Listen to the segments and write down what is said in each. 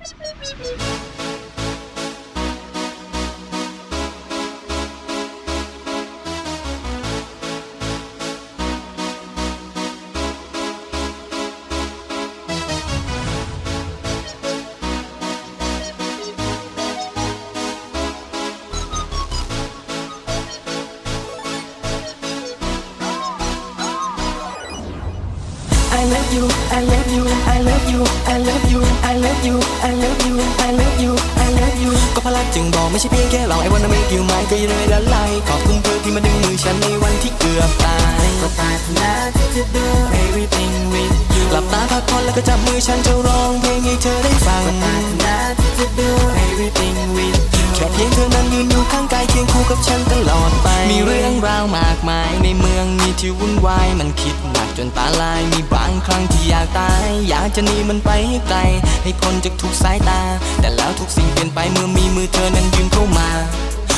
Beep, beep, beep, I love you, I love you, I love you, I love you, I love you, I love you, I love you, I love you ก็เพราะรักจึงบอกไม่ใช่เพียงแค่ลองไอ้วันนั้นไม่เกี่ยวไหมก็ยังเลยละลายขอบคุณเธอที่มาดึงมือฉันในวันที่เกือบตายก็ปรารถนาที่จะ do everything with you หลับตาพักผ่อนแล้วก็จับมือฉันจะร้องเพลงให้เธอได้ฟังปรารถนาที่จะ do everything with you แค่เพียงเธอนั้น ยืนอยู่ข้างกายเคียงคู่กับฉันตลอดไป มีเรื่องราวมากมายในเมืองนี้ที่วุ่นวาย มันคิดหนักจนตาลาย มีบางครั้งที่อยากตาย อยากจะหนีมันไปให้ไกล ให้พ้นจากทุกสายตา แต่แล้วทุกสิ่งเปลี่ยนไปเมื่อมีมือเธอนั้นยืนเข้ามา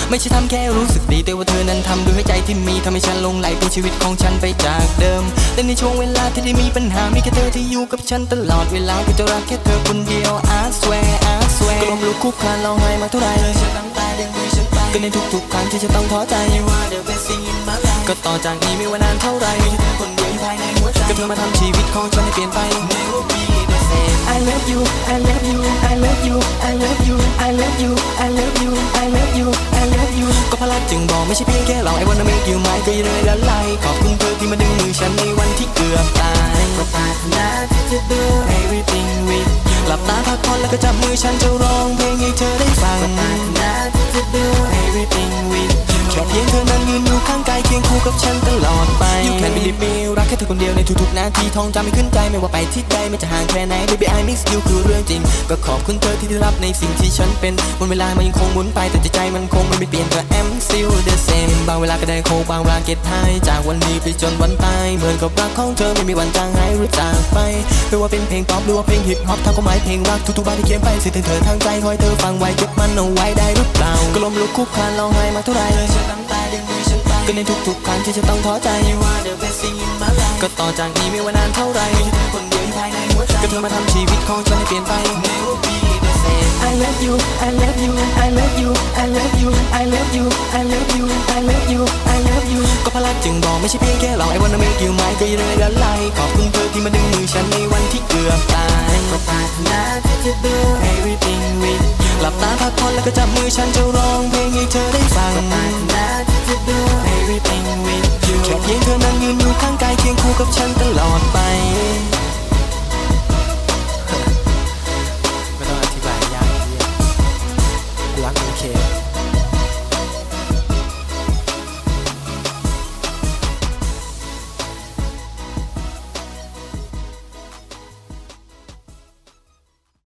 ไม่ใช่ทำแค่รู้สึกดีแต่ว่าเธอนั้นทำด้วยหัวใจที่มีทำให้ฉันหลงไหลเป็นชีวิตของฉันไปจากเดิม แต่ในช่วงเวลาที่ได้มีปัญหา มีแค่เธอที่อยู่กับฉันตลอดเวลาก็จะรักแค่เธอคนเดียว I swear I swear ก็ลมลุกคุกคลานร้องไห้มาเท่าไหร่ ก็ในทุกๆครั้งที่จะต้องท้อใจ You are the best thing in my life ก็ต่อจากนี้ไม่ว่านานเท่าไหร่มีเธอคนเดียวอยู่ภายในหัวใจก็เธอมาทำชีวิตของฉันให้เปลี่ยนไป Never be the same I love you I love you I love you I love you I love you I love you I love you I love you ก็เพราะรักจึงบอกไม่ใช่เพียงแค่ลองไอ้วันนั้นไม่เกี่ยวไหมก็ยังเลยละลายขอบคุณเธอที่มาดึงมือฉันในวันที่เกือบตายก็ปรารถนาที่จะ do everything with you หลับตาพักผ่อนแล้วก็จับมือฉันจะร้อง ในทุกๆนาทีท่องจำไม่ขึ้นใจไม่ว่าไปที่ใดไม่จะห่างแค่ไหน Baby I miss you คือเรื่องจริง ก็ขอบคุณเธอที่ได้รับในสิ่งที่ฉันเป็นวันเวลามันยังคงหมุนไปแต่ใจใจมันคงไม่เปลี่ยนก็ I'm still the same บางเวลาก็ได้โคบางเวลาเก็ตไฮจากวันนี้ไปจนวันตายเหมือนกับรักของเธอไม่มีวันจางหายหรือจากไปไม่ว่าเป็นเพลงป๊อปหรือว่าเพลงฮิปฮอปทั้งความหมายเพลงรักทุกๆบาทที่เขียนไปสื่อถึงเธอทางใจคอยเธอฟังไว้เก็บมันเอาไว้ได้หรือเปล่าก็ลมลุกคุกคลานร้องไห้มาเท่าไหร่เธอฉันน้ำตาดึงมือฉันไปก็ในทุกๆครั้งที่จะต้องท้อใจ You are the best thing in ก็ต่อจากนี้ไม่ว่านานเท่าไรคนเดียวภายในหัวใจก็เธอมาทำชีวิตของฉันให้เปลี่ยนไป I love you, I love you, I love you, I love you, I love you, I love you, I love you, I love you ก็พลังจึงบอกไม่ใช่เพียงแค่เรา I wanna make you mine ก็ยังไงละลายขอบคุณเธอที่มาดึงมือฉันในวันที่เกือบตายก็ปราหน้าที่จะดู everything with หลับตาพักผ่อนแล้วก็จับมือฉันจะร้องเพลงให้เธอได้ฟังก็ปราหน้า Yeah.